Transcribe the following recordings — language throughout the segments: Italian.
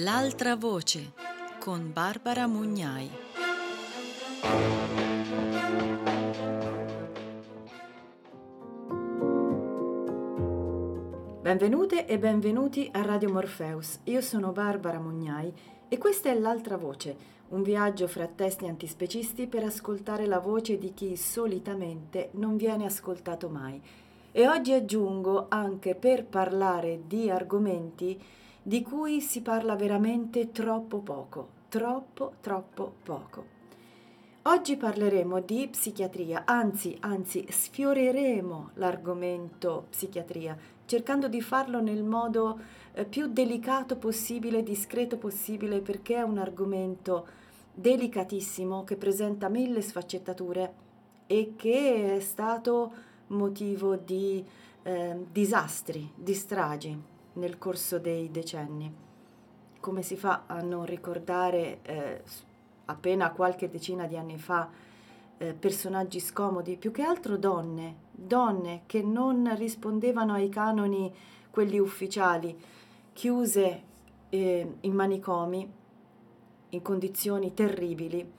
L'altra voce con Barbara Mugnai. Benvenute e benvenuti a Radio Morpheus. Io sono Barbara Mugnai e questa è L'altra voce, un viaggio fra testi antispecisti per ascoltare la voce di chi solitamente non viene ascoltato mai. E oggi aggiungo anche per parlare di argomenti di cui si parla veramente troppo poco, troppo, troppo poco. Oggi parleremo di psichiatria, anzi, anzi, sfioreremo l'argomento psichiatria, cercando di farlo nel modo eh, più delicato possibile, discreto possibile, perché è un argomento delicatissimo che presenta mille sfaccettature e che è stato motivo di eh, disastri, di stragi nel corso dei decenni. Come si fa a non ricordare eh, appena qualche decina di anni fa eh, personaggi scomodi, più che altro donne, donne che non rispondevano ai canoni, quelli ufficiali, chiuse eh, in manicomi, in condizioni terribili,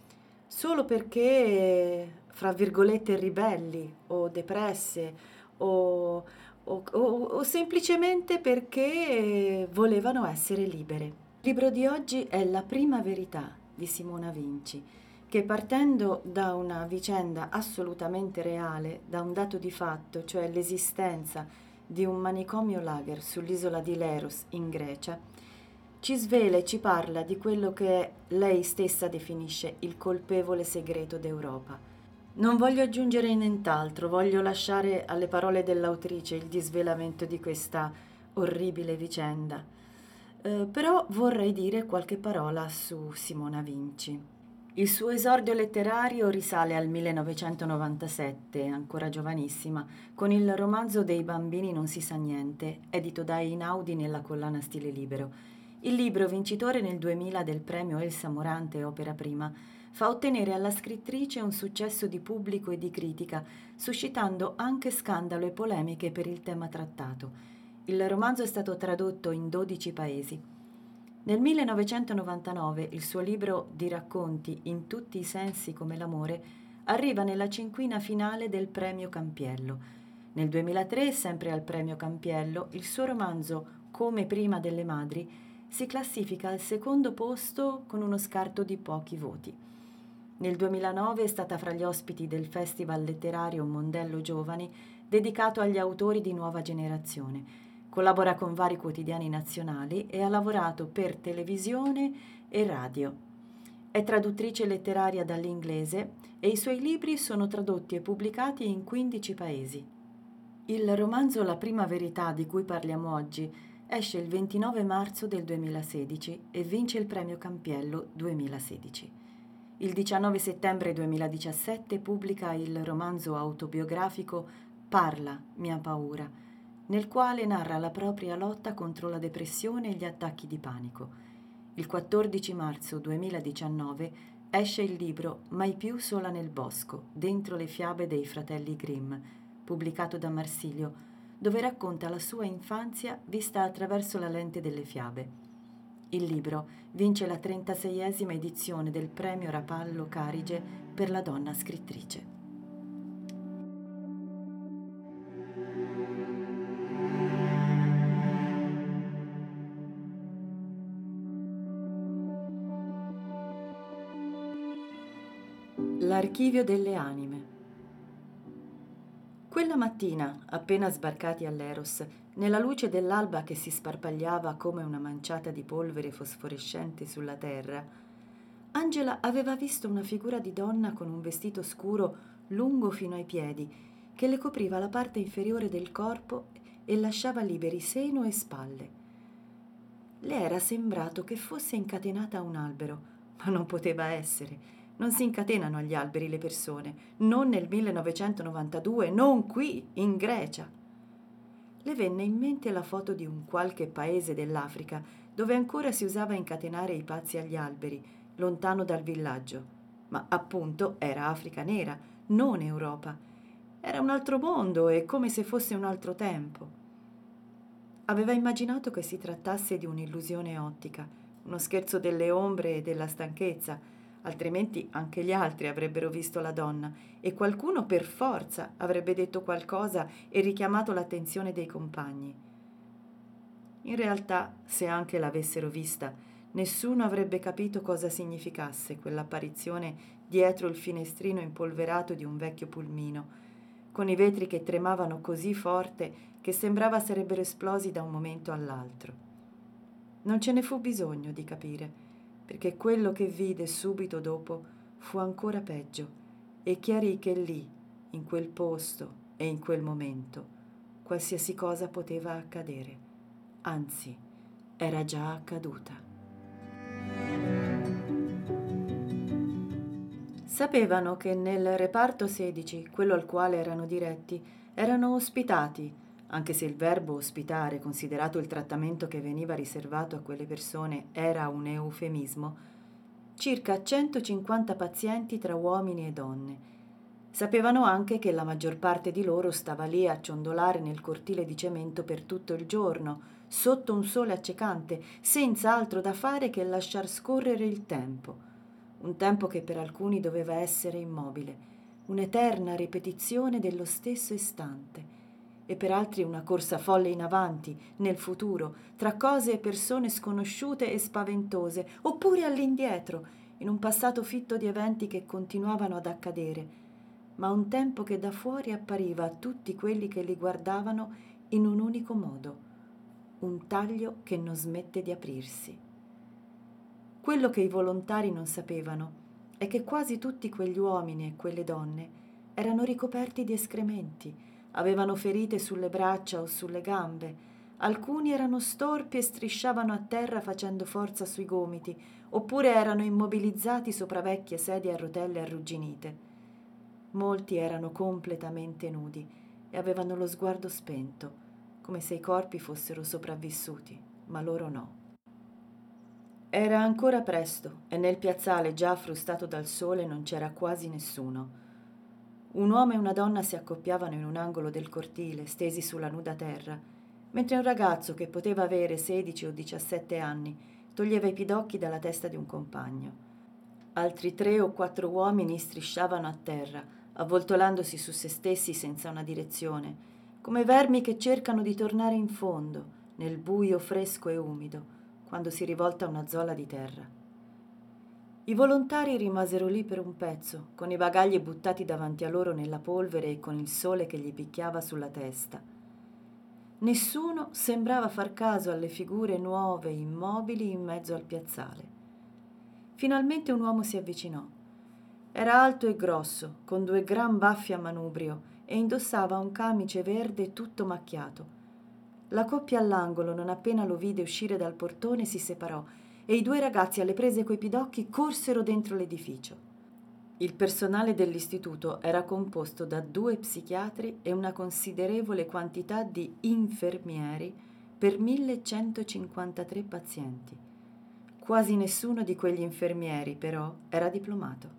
solo perché, fra virgolette, ribelli o depresse o, o, o, o semplicemente perché volevano essere libere. Il libro di oggi è La prima verità di Simona Vinci, che partendo da una vicenda assolutamente reale, da un dato di fatto, cioè l'esistenza di un manicomio lager sull'isola di Leros in Grecia, ci svela e ci parla di quello che lei stessa definisce il colpevole segreto d'Europa non voglio aggiungere nient'altro, voglio lasciare alle parole dell'autrice il disvelamento di questa orribile vicenda. Eh, però vorrei dire qualche parola su Simona Vinci. Il suo esordio letterario risale al 1997, ancora giovanissima, con il romanzo Dei bambini non si sa niente, edito da Einaudi nella collana Stile Libero. Il libro vincitore nel 2000 del premio Elsa Morante Opera Prima fa ottenere alla scrittrice un successo di pubblico e di critica, suscitando anche scandalo e polemiche per il tema trattato. Il romanzo è stato tradotto in 12 paesi. Nel 1999 il suo libro di racconti In tutti i sensi come l'amore arriva nella cinquina finale del Premio Campiello. Nel 2003, sempre al Premio Campiello, il suo romanzo Come prima delle madri si classifica al secondo posto con uno scarto di pochi voti. Nel 2009 è stata fra gli ospiti del Festival letterario Mondello Giovani dedicato agli autori di nuova generazione. Collabora con vari quotidiani nazionali e ha lavorato per televisione e radio. È traduttrice letteraria dall'inglese e i suoi libri sono tradotti e pubblicati in 15 paesi. Il romanzo La prima verità di cui parliamo oggi esce il 29 marzo del 2016 e vince il premio Campiello 2016. Il 19 settembre 2017 pubblica il romanzo autobiografico Parla, mia paura, nel quale narra la propria lotta contro la depressione e gli attacchi di panico. Il 14 marzo 2019 esce il libro Mai più sola nel bosco, dentro le fiabe dei fratelli Grimm, pubblicato da Marsilio, dove racconta la sua infanzia vista attraverso la lente delle fiabe. Il libro vince la 36esima edizione del premio Rapallo Carige per la donna scrittrice. L'archivio delle anime. Quella mattina, appena sbarcati all'Eros, nella luce dell'alba che si sparpagliava come una manciata di polvere fosforescente sulla terra, Angela aveva visto una figura di donna con un vestito scuro lungo fino ai piedi, che le copriva la parte inferiore del corpo e lasciava liberi seno e spalle. Le era sembrato che fosse incatenata a un albero, ma non poteva essere. Non si incatenano agli alberi le persone, non nel 1992, non qui, in Grecia le venne in mente la foto di un qualche paese dell'Africa dove ancora si usava incatenare i pazzi agli alberi, lontano dal villaggio. Ma appunto era Africa nera, non Europa. Era un altro mondo e come se fosse un altro tempo. Aveva immaginato che si trattasse di un'illusione ottica, uno scherzo delle ombre e della stanchezza, altrimenti anche gli altri avrebbero visto la donna e qualcuno per forza avrebbe detto qualcosa e richiamato l'attenzione dei compagni. In realtà, se anche l'avessero vista, nessuno avrebbe capito cosa significasse quell'apparizione dietro il finestrino impolverato di un vecchio pulmino, con i vetri che tremavano così forte che sembrava sarebbero esplosi da un momento all'altro. Non ce ne fu bisogno di capire, perché quello che vide subito dopo fu ancora peggio e chiarì che lì, in quel posto e in quel momento, qualsiasi cosa poteva accadere, anzi, era già accaduta. Sapevano che nel reparto 16, quello al quale erano diretti, erano ospitati anche se il verbo ospitare, considerato il trattamento che veniva riservato a quelle persone, era un eufemismo, circa 150 pazienti tra uomini e donne. Sapevano anche che la maggior parte di loro stava lì a ciondolare nel cortile di cemento per tutto il giorno, sotto un sole accecante, senza altro da fare che lasciar scorrere il tempo. Un tempo che per alcuni doveva essere immobile, un'eterna ripetizione dello stesso istante e per altri una corsa folle in avanti, nel futuro, tra cose e persone sconosciute e spaventose, oppure all'indietro, in un passato fitto di eventi che continuavano ad accadere, ma un tempo che da fuori appariva a tutti quelli che li guardavano in un unico modo, un taglio che non smette di aprirsi. Quello che i volontari non sapevano è che quasi tutti quegli uomini e quelle donne erano ricoperti di escrementi, Avevano ferite sulle braccia o sulle gambe. Alcuni erano storpi e strisciavano a terra facendo forza sui gomiti, oppure erano immobilizzati sopra vecchie sedie a rotelle arrugginite. Molti erano completamente nudi e avevano lo sguardo spento, come se i corpi fossero sopravvissuti, ma loro no. Era ancora presto e nel piazzale già frustato dal sole non c'era quasi nessuno. Un uomo e una donna si accoppiavano in un angolo del cortile, stesi sulla nuda terra, mentre un ragazzo che poteva avere 16 o 17 anni toglieva i pidocchi dalla testa di un compagno. Altri tre o quattro uomini strisciavano a terra, avvoltolandosi su se stessi senza una direzione, come vermi che cercano di tornare in fondo, nel buio fresco e umido, quando si rivolta una zola di terra. I volontari rimasero lì per un pezzo, con i bagagli buttati davanti a loro nella polvere e con il sole che gli picchiava sulla testa. Nessuno sembrava far caso alle figure nuove, immobili in mezzo al piazzale. Finalmente un uomo si avvicinò. Era alto e grosso, con due gran baffi a manubrio e indossava un camice verde tutto macchiato. La coppia all'angolo, non appena lo vide uscire dal portone, si separò e i due ragazzi alle prese coi pidocchi corsero dentro l'edificio. Il personale dell'istituto era composto da due psichiatri e una considerevole quantità di infermieri per 1153 pazienti. Quasi nessuno di quegli infermieri, però, era diplomato.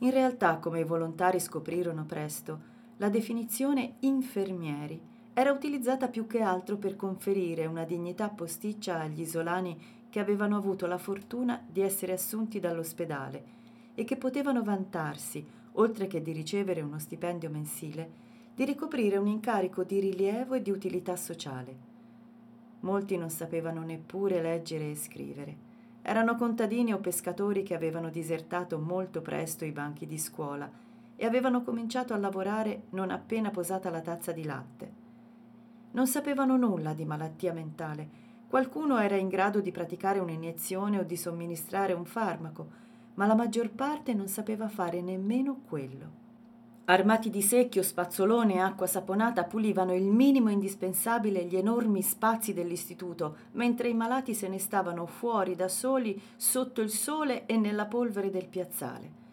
In realtà, come i volontari scoprirono presto, la definizione infermieri era utilizzata più che altro per conferire una dignità posticcia agli isolani che avevano avuto la fortuna di essere assunti dall'ospedale e che potevano vantarsi, oltre che di ricevere uno stipendio mensile, di ricoprire un incarico di rilievo e di utilità sociale. Molti non sapevano neppure leggere e scrivere. Erano contadini o pescatori che avevano disertato molto presto i banchi di scuola e avevano cominciato a lavorare non appena posata la tazza di latte. Non sapevano nulla di malattia mentale Qualcuno era in grado di praticare un'iniezione o di somministrare un farmaco, ma la maggior parte non sapeva fare nemmeno quello. Armati di secchio, spazzolone e acqua saponata pulivano il minimo indispensabile gli enormi spazi dell'istituto, mentre i malati se ne stavano fuori da soli sotto il sole e nella polvere del piazzale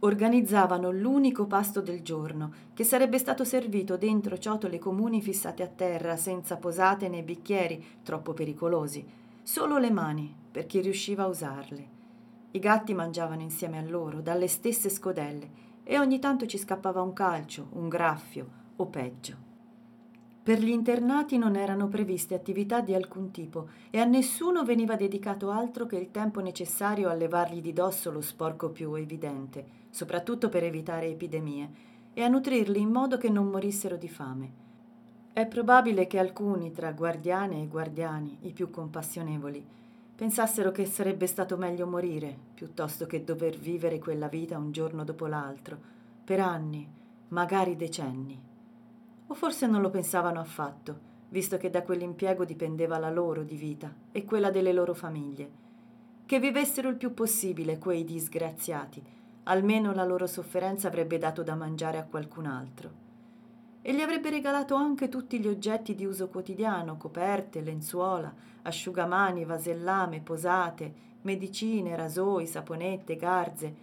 organizzavano l'unico pasto del giorno, che sarebbe stato servito dentro ciotole comuni fissate a terra, senza posate né bicchieri, troppo pericolosi, solo le mani, per chi riusciva a usarle. I gatti mangiavano insieme a loro, dalle stesse scodelle, e ogni tanto ci scappava un calcio, un graffio o peggio. Per gli internati non erano previste attività di alcun tipo e a nessuno veniva dedicato altro che il tempo necessario a levargli di dosso lo sporco più evidente, soprattutto per evitare epidemie, e a nutrirli in modo che non morissero di fame. È probabile che alcuni tra guardiane e guardiani, i più compassionevoli, pensassero che sarebbe stato meglio morire piuttosto che dover vivere quella vita un giorno dopo l'altro, per anni, magari decenni. O forse non lo pensavano affatto, visto che da quell'impiego dipendeva la loro di vita e quella delle loro famiglie. Che vivessero il più possibile quei disgraziati, almeno la loro sofferenza avrebbe dato da mangiare a qualcun altro. E gli avrebbe regalato anche tutti gli oggetti di uso quotidiano, coperte, lenzuola, asciugamani, vasellame, posate, medicine, rasoi, saponette, garze,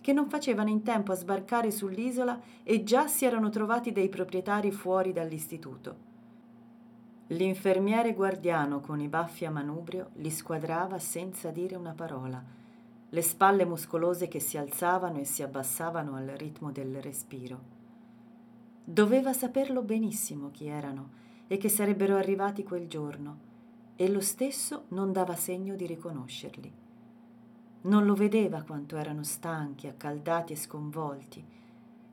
che non facevano in tempo a sbarcare sull'isola e già si erano trovati dei proprietari fuori dall'istituto. L'infermiere guardiano con i baffi a manubrio li squadrava senza dire una parola, le spalle muscolose che si alzavano e si abbassavano al ritmo del respiro. Doveva saperlo benissimo chi erano e che sarebbero arrivati quel giorno, e lo stesso non dava segno di riconoscerli. Non lo vedeva quanto erano stanchi, accaldati e sconvolti.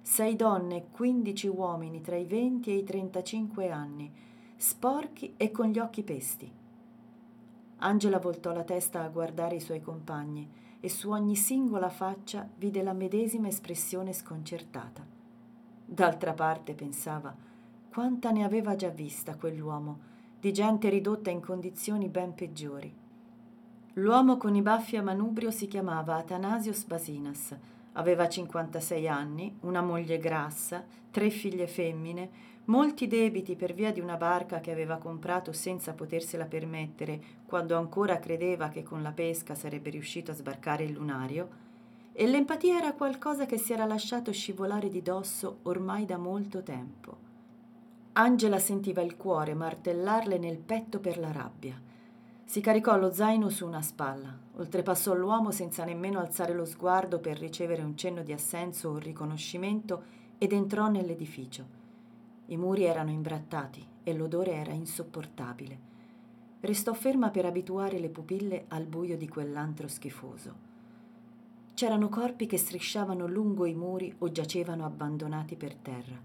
Sei donne e quindici uomini tra i venti e i trentacinque anni, sporchi e con gli occhi pesti. Angela voltò la testa a guardare i suoi compagni e su ogni singola faccia vide la medesima espressione sconcertata. D'altra parte pensava quanta ne aveva già vista quell'uomo, di gente ridotta in condizioni ben peggiori. L'uomo con i baffi a manubrio si chiamava Atanasios Basinas, aveva 56 anni, una moglie grassa, tre figlie femmine, molti debiti per via di una barca che aveva comprato senza potersela permettere quando ancora credeva che con la pesca sarebbe riuscito a sbarcare il lunario, e l'empatia era qualcosa che si era lasciato scivolare di dosso ormai da molto tempo. Angela sentiva il cuore martellarle nel petto per la rabbia. Si caricò lo zaino su una spalla, oltrepassò l'uomo senza nemmeno alzare lo sguardo per ricevere un cenno di assenso o riconoscimento ed entrò nell'edificio. I muri erano imbrattati e l'odore era insopportabile. Restò ferma per abituare le pupille al buio di quell'antro schifoso. C'erano corpi che strisciavano lungo i muri o giacevano abbandonati per terra.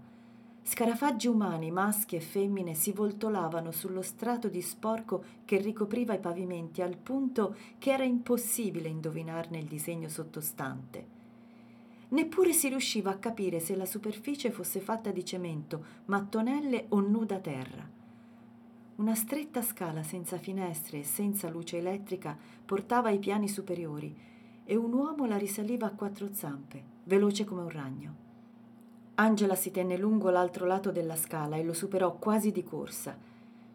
Scarafaggi umani, maschi e femmine, si voltolavano sullo strato di sporco che ricopriva i pavimenti al punto che era impossibile indovinarne il disegno sottostante. Neppure si riusciva a capire se la superficie fosse fatta di cemento, mattonelle o nuda terra. Una stretta scala senza finestre e senza luce elettrica portava ai piani superiori e un uomo la risaliva a quattro zampe, veloce come un ragno. Angela si tenne lungo l'altro lato della scala e lo superò quasi di corsa.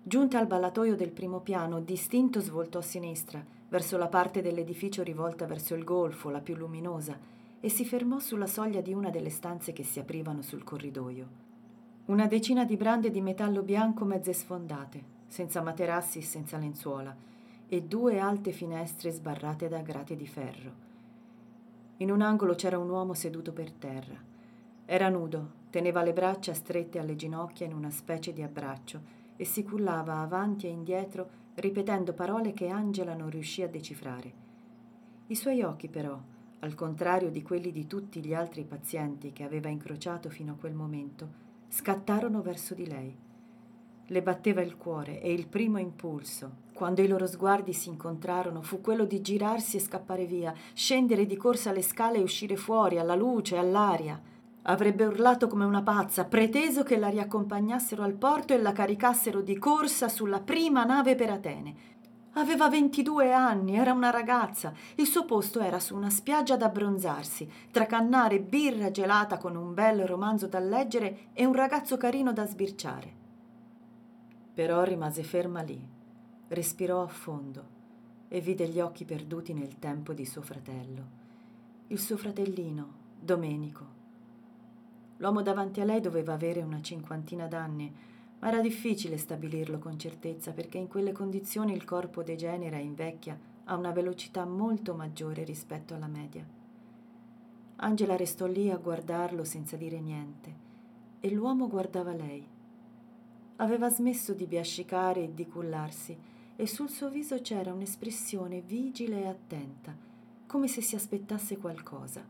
Giunta al ballatoio del primo piano, distinto svoltò a sinistra, verso la parte dell'edificio rivolta verso il golfo, la più luminosa, e si fermò sulla soglia di una delle stanze che si aprivano sul corridoio. Una decina di brande di metallo bianco mezze sfondate, senza materassi e senza lenzuola, e due alte finestre sbarrate da grate di ferro. In un angolo c'era un uomo seduto per terra. Era nudo, teneva le braccia strette alle ginocchia in una specie di abbraccio e si cullava avanti e indietro ripetendo parole che Angela non riuscì a decifrare. I suoi occhi però, al contrario di quelli di tutti gli altri pazienti che aveva incrociato fino a quel momento, scattarono verso di lei. Le batteva il cuore e il primo impulso, quando i loro sguardi si incontrarono, fu quello di girarsi e scappare via, scendere di corsa le scale e uscire fuori, alla luce, all'aria. Avrebbe urlato come una pazza, preteso che la riaccompagnassero al porto e la caricassero di corsa sulla prima nave per Atene. Aveva 22 anni, era una ragazza. Il suo posto era su una spiaggia ad abbronzarsi, tra cannare birra gelata con un bel romanzo da leggere e un ragazzo carino da sbirciare. Però rimase ferma lì, respirò a fondo e vide gli occhi perduti nel tempo di suo fratello. Il suo fratellino, Domenico, L'uomo davanti a lei doveva avere una cinquantina d'anni, ma era difficile stabilirlo con certezza perché in quelle condizioni il corpo degenera e invecchia a una velocità molto maggiore rispetto alla media. Angela restò lì a guardarlo senza dire niente e l'uomo guardava lei. Aveva smesso di biascicare e di cullarsi e sul suo viso c'era un'espressione vigile e attenta, come se si aspettasse qualcosa.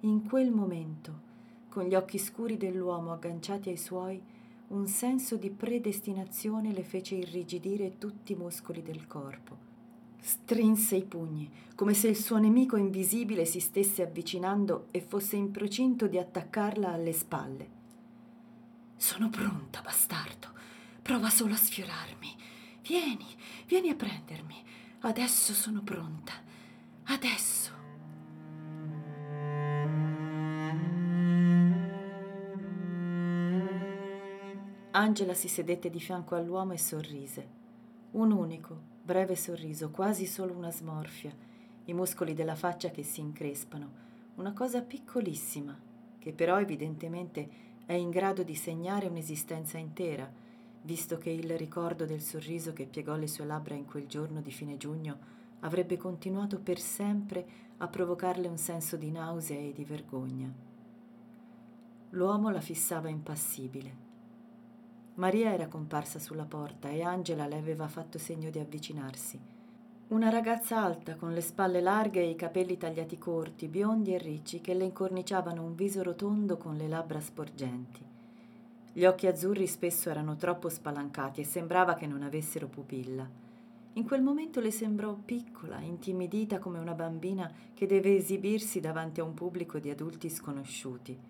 In quel momento, con gli occhi scuri dell'uomo agganciati ai suoi, un senso di predestinazione le fece irrigidire tutti i muscoli del corpo. Strinse i pugni, come se il suo nemico invisibile si stesse avvicinando e fosse in procinto di attaccarla alle spalle. Sono pronta, bastardo. Prova solo a sfiorarmi. Vieni, vieni a prendermi. Adesso sono pronta. Adesso. Angela si sedette di fianco all'uomo e sorrise. Un unico, breve sorriso, quasi solo una smorfia, i muscoli della faccia che si increspano, una cosa piccolissima, che però evidentemente è in grado di segnare un'esistenza intera, visto che il ricordo del sorriso che piegò le sue labbra in quel giorno di fine giugno avrebbe continuato per sempre a provocarle un senso di nausea e di vergogna. L'uomo la fissava impassibile. Maria era comparsa sulla porta e Angela le aveva fatto segno di avvicinarsi. Una ragazza alta, con le spalle larghe e i capelli tagliati corti, biondi e ricci, che le incorniciavano un viso rotondo con le labbra sporgenti. Gli occhi azzurri spesso erano troppo spalancati e sembrava che non avessero pupilla. In quel momento le sembrò piccola, intimidita come una bambina che deve esibirsi davanti a un pubblico di adulti sconosciuti.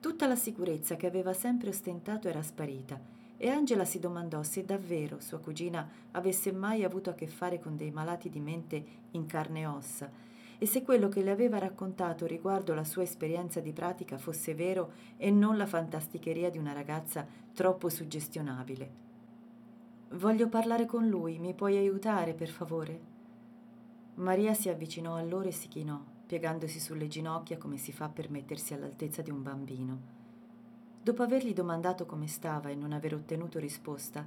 Tutta la sicurezza che aveva sempre ostentato era sparita e Angela si domandò se davvero sua cugina avesse mai avuto a che fare con dei malati di mente in carne e ossa e se quello che le aveva raccontato riguardo la sua esperienza di pratica fosse vero e non la fantasticheria di una ragazza troppo suggestionabile. Voglio parlare con lui, mi puoi aiutare, per favore? Maria si avvicinò a loro e si chinò, piegandosi sulle ginocchia come si fa per mettersi all'altezza di un bambino. Dopo avergli domandato come stava e non aver ottenuto risposta,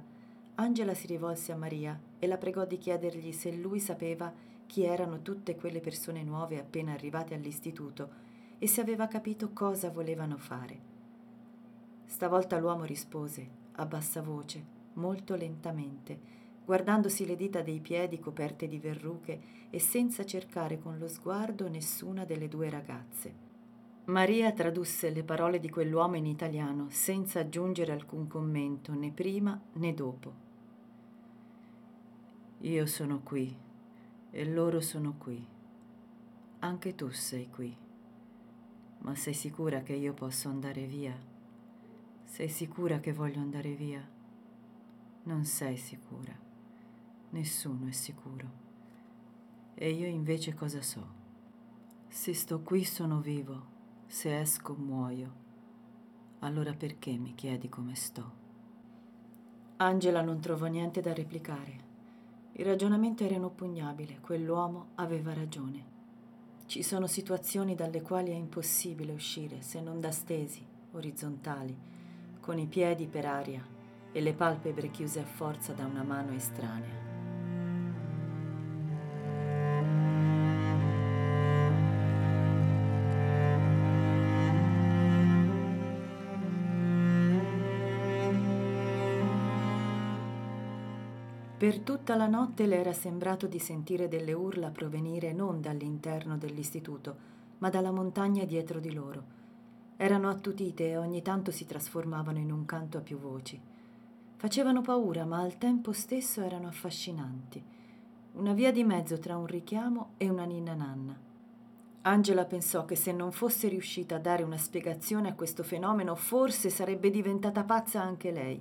Angela si rivolse a Maria e la pregò di chiedergli se lui sapeva chi erano tutte quelle persone nuove appena arrivate all'istituto e se aveva capito cosa volevano fare. Stavolta l'uomo rispose, a bassa voce, molto lentamente, guardandosi le dita dei piedi coperte di verruche e senza cercare con lo sguardo nessuna delle due ragazze. Maria tradusse le parole di quell'uomo in italiano senza aggiungere alcun commento né prima né dopo. Io sono qui e loro sono qui. Anche tu sei qui. Ma sei sicura che io posso andare via? Sei sicura che voglio andare via? Non sei sicura. Nessuno è sicuro. E io invece cosa so? Se sto qui sono vivo se esco muoio. Allora perché mi chiedi come sto? Angela non trovò niente da replicare. Il ragionamento era inoppugnabile, quell'uomo aveva ragione. Ci sono situazioni dalle quali è impossibile uscire se non da stesi, orizzontali, con i piedi per aria e le palpebre chiuse a forza da una mano estranea. Tutta la notte le era sembrato di sentire delle urla provenire non dall'interno dell'istituto, ma dalla montagna dietro di loro. Erano attutite e ogni tanto si trasformavano in un canto a più voci. Facevano paura, ma al tempo stesso erano affascinanti. Una via di mezzo tra un richiamo e una ninna nanna. Angela pensò che se non fosse riuscita a dare una spiegazione a questo fenomeno, forse sarebbe diventata pazza anche lei.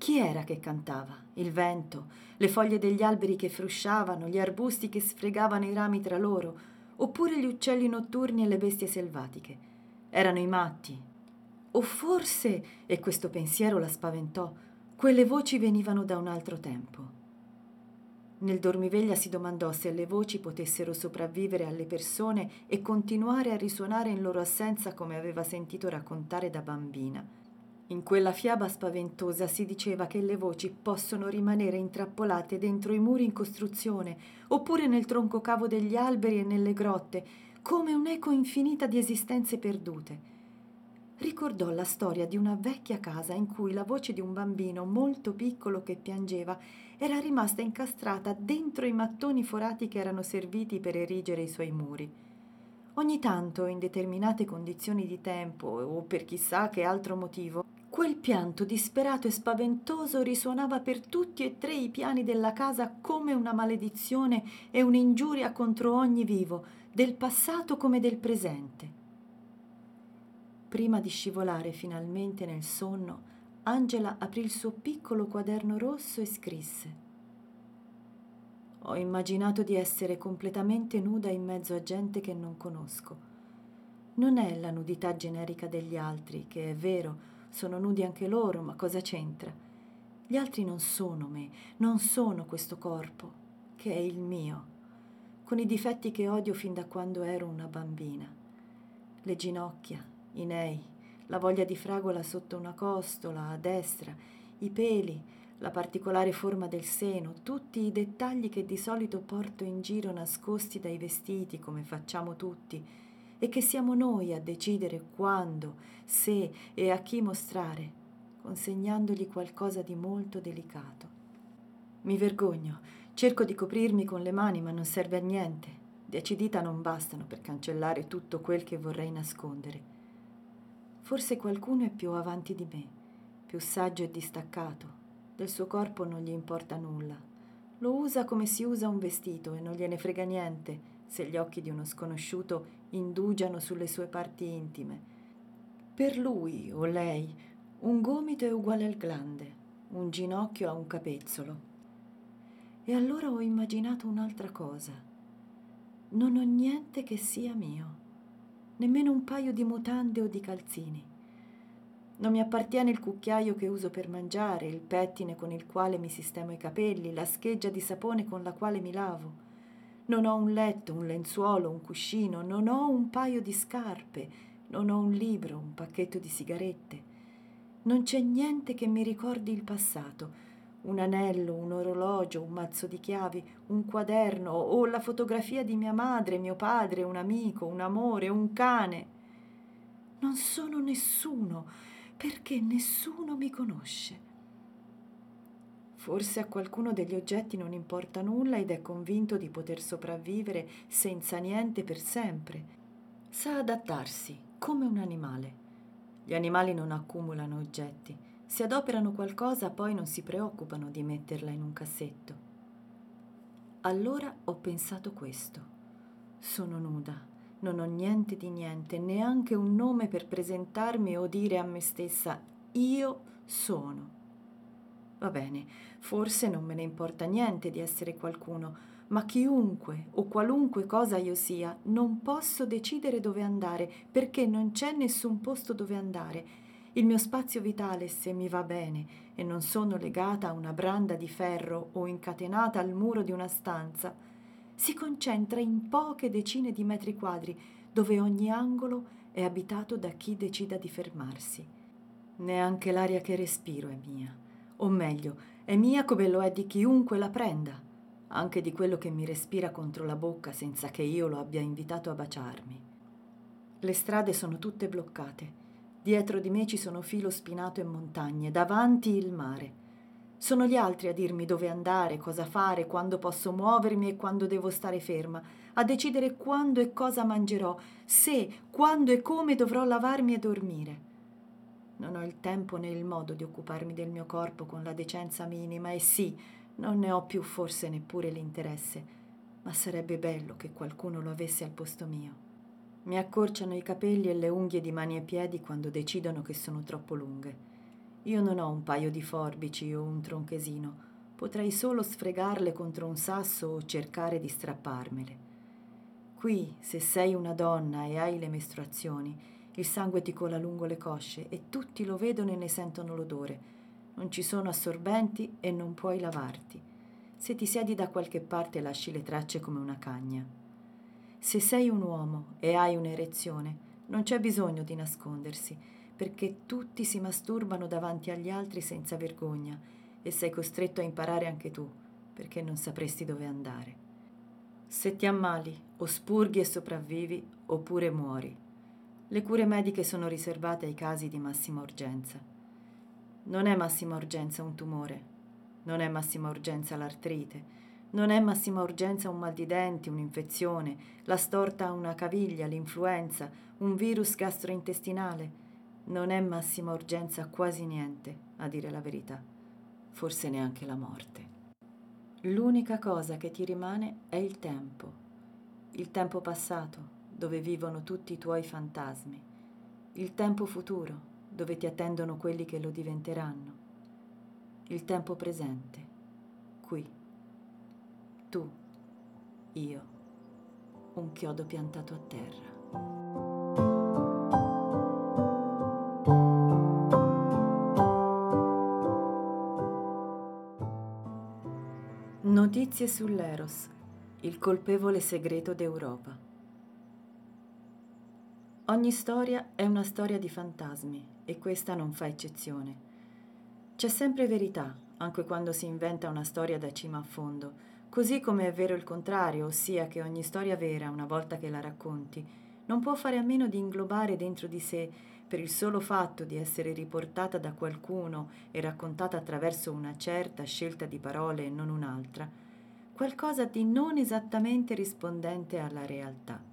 Chi era che cantava? Il vento, le foglie degli alberi che frusciavano, gli arbusti che sfregavano i rami tra loro, oppure gli uccelli notturni e le bestie selvatiche? Erano i matti. O forse, e questo pensiero la spaventò, quelle voci venivano da un altro tempo. Nel dormiveglia si domandò se le voci potessero sopravvivere alle persone e continuare a risuonare in loro assenza come aveva sentito raccontare da bambina in quella fiaba spaventosa si diceva che le voci possono rimanere intrappolate dentro i muri in costruzione, oppure nel tronco cavo degli alberi e nelle grotte, come un'eco infinita di esistenze perdute. ricordò la storia di una vecchia casa in cui la voce di un bambino molto piccolo che piangeva era rimasta incastrata dentro i mattoni forati che erano serviti per erigere i suoi muri. Ogni tanto, in determinate condizioni di tempo o per chissà che altro motivo, quel pianto disperato e spaventoso risuonava per tutti e tre i piani della casa come una maledizione e un'ingiuria contro ogni vivo, del passato come del presente. Prima di scivolare finalmente nel sonno, Angela aprì il suo piccolo quaderno rosso e scrisse Ho immaginato di essere completamente nuda in mezzo a gente che non conosco. Non è la nudità generica degli altri, che è vero, sono nudi anche loro, ma cosa c'entra? Gli altri non sono me, non sono questo corpo, che è il mio, con i difetti che odio fin da quando ero una bambina. Le ginocchia, i nei, la voglia di fragola sotto una costola a destra, i peli, la particolare forma del seno, tutti i dettagli che di solito porto in giro nascosti dai vestiti, come facciamo tutti, e che siamo noi a decidere quando, se e a chi mostrare, consegnandogli qualcosa di molto delicato. Mi vergogno, cerco di coprirmi con le mani, ma non serve a niente. Dieci dita non bastano per cancellare tutto quel che vorrei nascondere. Forse qualcuno è più avanti di me, più saggio e distaccato. Del suo corpo non gli importa nulla. Lo usa come si usa un vestito e non gliene frega niente se gli occhi di uno sconosciuto indugiano sulle sue parti intime. Per lui o lei un gomito è uguale al glande, un ginocchio a un capezzolo. E allora ho immaginato un'altra cosa. Non ho niente che sia mio nemmeno un paio di mutande o di calzini. Non mi appartiene il cucchiaio che uso per mangiare, il pettine con il quale mi sistemo i capelli, la scheggia di sapone con la quale mi lavo. Non ho un letto, un lenzuolo, un cuscino, non ho un paio di scarpe, non ho un libro, un pacchetto di sigarette. Non c'è niente che mi ricordi il passato, un anello, un orologio, un mazzo di chiavi, un quaderno o la fotografia di mia madre, mio padre, un amico, un amore, un cane. Non sono nessuno perché nessuno mi conosce. Forse a qualcuno degli oggetti non importa nulla ed è convinto di poter sopravvivere senza niente per sempre. Sa adattarsi come un animale. Gli animali non accumulano oggetti se adoperano qualcosa poi non si preoccupano di metterla in un cassetto. Allora ho pensato questo. Sono nuda, non ho niente di niente, neanche un nome per presentarmi o dire a me stessa io sono. Va bene, forse non me ne importa niente di essere qualcuno, ma chiunque o qualunque cosa io sia, non posso decidere dove andare perché non c'è nessun posto dove andare il mio spazio vitale, se mi va bene e non sono legata a una branda di ferro o incatenata al muro di una stanza, si concentra in poche decine di metri quadri, dove ogni angolo è abitato da chi decida di fermarsi. Neanche l'aria che respiro è mia, o meglio, è mia come lo è di chiunque la prenda, anche di quello che mi respira contro la bocca senza che io lo abbia invitato a baciarmi. Le strade sono tutte bloccate Dietro di me ci sono filo spinato e montagne, davanti il mare. Sono gli altri a dirmi dove andare, cosa fare, quando posso muovermi e quando devo stare ferma, a decidere quando e cosa mangerò, se, quando e come dovrò lavarmi e dormire. Non ho il tempo né il modo di occuparmi del mio corpo con la decenza minima e sì, non ne ho più forse neppure l'interesse, ma sarebbe bello che qualcuno lo avesse al posto mio. Mi accorciano i capelli e le unghie di mani e piedi quando decidono che sono troppo lunghe. Io non ho un paio di forbici o un tronchesino, potrei solo sfregarle contro un sasso o cercare di strapparmele. Qui, se sei una donna e hai le mestruazioni, il sangue ti cola lungo le cosce e tutti lo vedono e ne sentono l'odore. Non ci sono assorbenti e non puoi lavarti. Se ti siedi da qualche parte lasci le tracce come una cagna. Se sei un uomo e hai un'erezione, non c'è bisogno di nascondersi, perché tutti si masturbano davanti agli altri senza vergogna e sei costretto a imparare anche tu, perché non sapresti dove andare. Se ti ammali, o spurghi e sopravvivi, oppure muori. Le cure mediche sono riservate ai casi di massima urgenza. Non è massima urgenza un tumore, non è massima urgenza l'artrite, non è massima urgenza un mal di denti, un'infezione, la storta a una caviglia, l'influenza, un virus gastrointestinale. Non è massima urgenza quasi niente, a dire la verità. Forse neanche la morte. L'unica cosa che ti rimane è il tempo. Il tempo passato, dove vivono tutti i tuoi fantasmi. Il tempo futuro, dove ti attendono quelli che lo diventeranno. Il tempo presente, qui tu, io, un chiodo piantato a terra. Notizie sull'Eros, il colpevole segreto d'Europa. Ogni storia è una storia di fantasmi e questa non fa eccezione. C'è sempre verità, anche quando si inventa una storia da cima a fondo, Così come è vero il contrario, ossia che ogni storia vera, una volta che la racconti, non può fare a meno di inglobare dentro di sé, per il solo fatto di essere riportata da qualcuno e raccontata attraverso una certa scelta di parole e non un'altra, qualcosa di non esattamente rispondente alla realtà.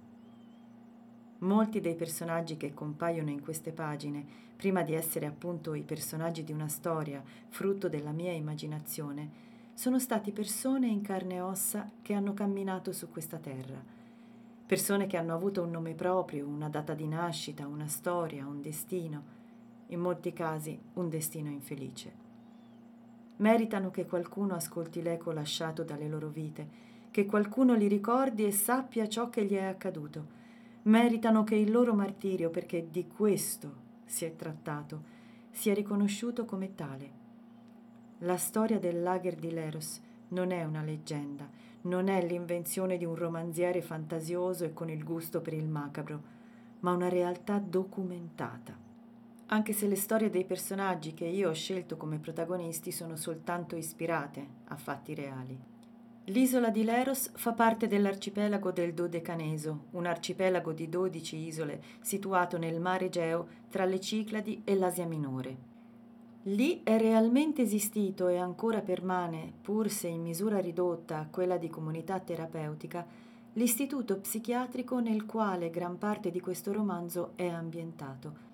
Molti dei personaggi che compaiono in queste pagine, prima di essere appunto i personaggi di una storia, frutto della mia immaginazione, sono stati persone in carne e ossa che hanno camminato su questa terra, persone che hanno avuto un nome proprio, una data di nascita, una storia, un destino, in molti casi un destino infelice. Meritano che qualcuno ascolti l'eco lasciato dalle loro vite, che qualcuno li ricordi e sappia ciò che gli è accaduto. Meritano che il loro martirio, perché di questo si è trattato, sia riconosciuto come tale. La storia del lager di Leros non è una leggenda, non è l'invenzione di un romanziere fantasioso e con il gusto per il macabro, ma una realtà documentata. Anche se le storie dei personaggi che io ho scelto come protagonisti sono soltanto ispirate a fatti reali. L'isola di Leros fa parte dell'arcipelago del Dodecaneso, un arcipelago di 12 isole situato nel mare Egeo tra le Cicladi e l'Asia Minore. Lì è realmente esistito e ancora permane, pur se in misura ridotta a quella di comunità terapeutica, l'istituto psichiatrico nel quale gran parte di questo romanzo è ambientato.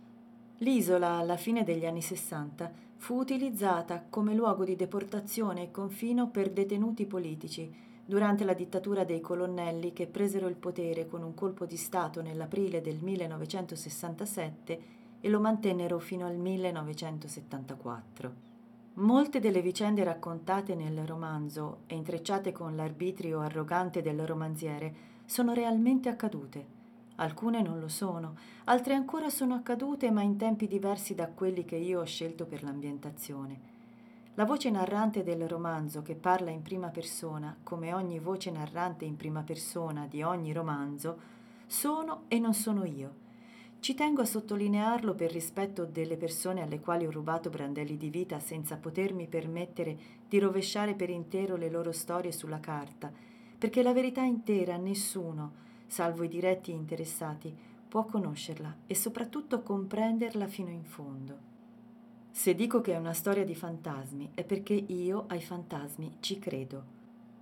L'isola, alla fine degli anni Sessanta, fu utilizzata come luogo di deportazione e confino per detenuti politici durante la dittatura dei colonnelli che presero il potere con un colpo di Stato nell'aprile del 1967 e lo mantennero fino al 1974. Molte delle vicende raccontate nel romanzo e intrecciate con l'arbitrio arrogante del romanziere sono realmente accadute. Alcune non lo sono, altre ancora sono accadute ma in tempi diversi da quelli che io ho scelto per l'ambientazione. La voce narrante del romanzo che parla in prima persona, come ogni voce narrante in prima persona di ogni romanzo, sono e non sono io ci tengo a sottolinearlo per rispetto delle persone alle quali ho rubato brandelli di vita senza potermi permettere di rovesciare per intero le loro storie sulla carta, perché la verità intera nessuno, salvo i diretti interessati, può conoscerla e soprattutto comprenderla fino in fondo. Se dico che è una storia di fantasmi è perché io ai fantasmi ci credo.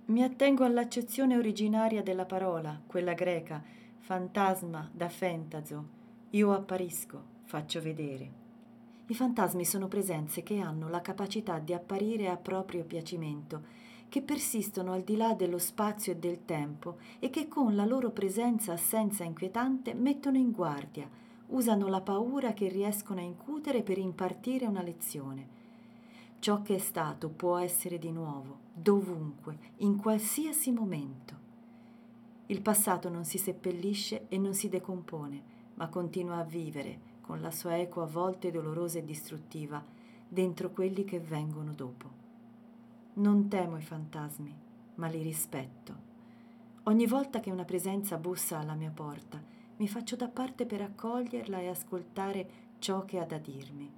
Mi attengo all'accezione originaria della parola, quella greca, fantasma da fentazo, io apparisco, faccio vedere. I fantasmi sono presenze che hanno la capacità di apparire a proprio piacimento, che persistono al di là dello spazio e del tempo e che con la loro presenza-assenza inquietante mettono in guardia, usano la paura che riescono a incutere per impartire una lezione. Ciò che è stato può essere di nuovo, dovunque, in qualsiasi momento. Il passato non si seppellisce e non si decompone ma continua a vivere con la sua eco a volte dolorosa e distruttiva dentro quelli che vengono dopo. Non temo i fantasmi, ma li rispetto. Ogni volta che una presenza bussa alla mia porta, mi faccio da parte per accoglierla e ascoltare ciò che ha da dirmi.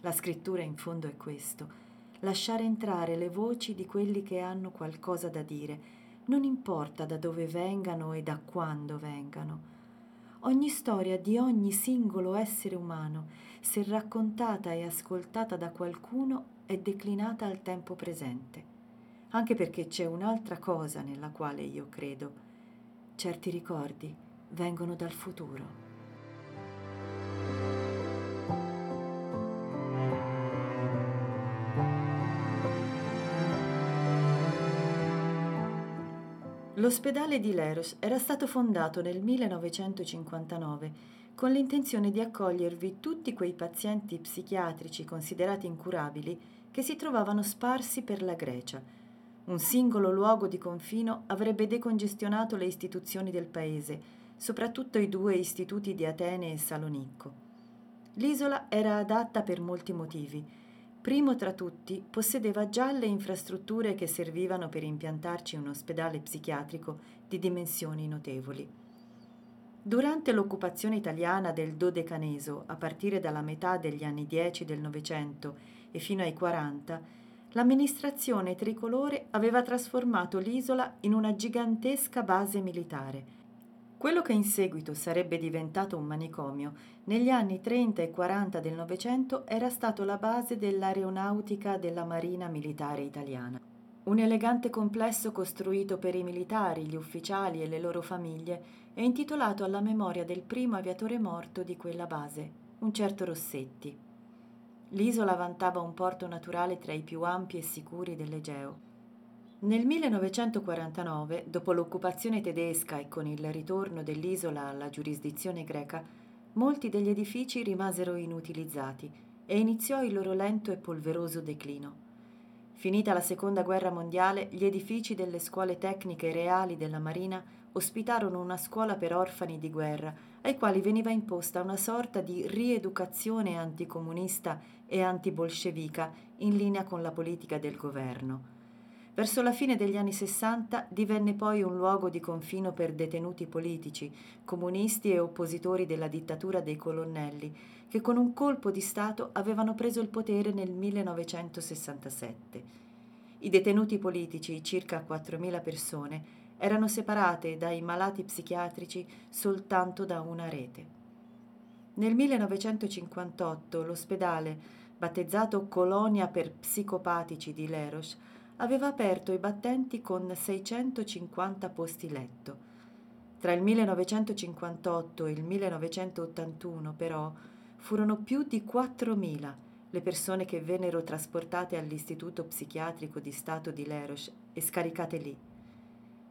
La scrittura in fondo è questo, lasciare entrare le voci di quelli che hanno qualcosa da dire, non importa da dove vengano e da quando vengano ogni storia di ogni singolo essere umano, se raccontata e ascoltata da qualcuno, è declinata al tempo presente. Anche perché c'è un'altra cosa nella quale io credo. Certi ricordi vengono dal futuro. L'ospedale di Leros era stato fondato nel 1959 con l'intenzione di accogliervi tutti quei pazienti psichiatrici considerati incurabili che si trovavano sparsi per la Grecia. Un singolo luogo di confino avrebbe decongestionato le istituzioni del paese, soprattutto i due istituti di Atene e Salonicco. L'isola era adatta per molti motivi, primo tra tutti, possedeva già le infrastrutture che servivano per impiantarci un ospedale psichiatrico di dimensioni notevoli. Durante l'occupazione italiana del Dodecaneso, a partire dalla metà degli anni 10 del Novecento e fino ai 40, l'amministrazione tricolore aveva trasformato l'isola in una gigantesca base militare, quello che in seguito sarebbe diventato un manicomio, negli anni 30 e 40 del Novecento era stato la base dell'aeronautica della Marina Militare Italiana. Un elegante complesso costruito per i militari, gli ufficiali e le loro famiglie e intitolato alla memoria del primo aviatore morto di quella base, un certo Rossetti. L'isola vantava un porto naturale tra i più ampi e sicuri dell'Egeo. Nel 1949, dopo l'occupazione tedesca e con il ritorno dell'isola alla giurisdizione greca, molti degli edifici rimasero inutilizzati e iniziò il loro lento e polveroso declino. Finita la Seconda Guerra Mondiale, gli edifici delle scuole tecniche reali della Marina ospitarono una scuola per orfani di guerra, ai quali veniva imposta una sorta di rieducazione anticomunista e antibolscevica in linea con la politica del governo. Verso la fine degli anni Sessanta divenne poi un luogo di confino per detenuti politici, comunisti e oppositori della dittatura dei colonnelli, che con un colpo di Stato avevano preso il potere nel 1967. I detenuti politici, circa 4.000 persone, erano separate dai malati psichiatrici soltanto da una rete. Nel 1958 l'ospedale, battezzato Colonia per psicopatici di Leros, aveva aperto i battenti con 650 posti letto. Tra il 1958 e il 1981, però, furono più di 4.000 le persone che vennero trasportate all'Istituto Psichiatrico di Stato di Leros e scaricate lì.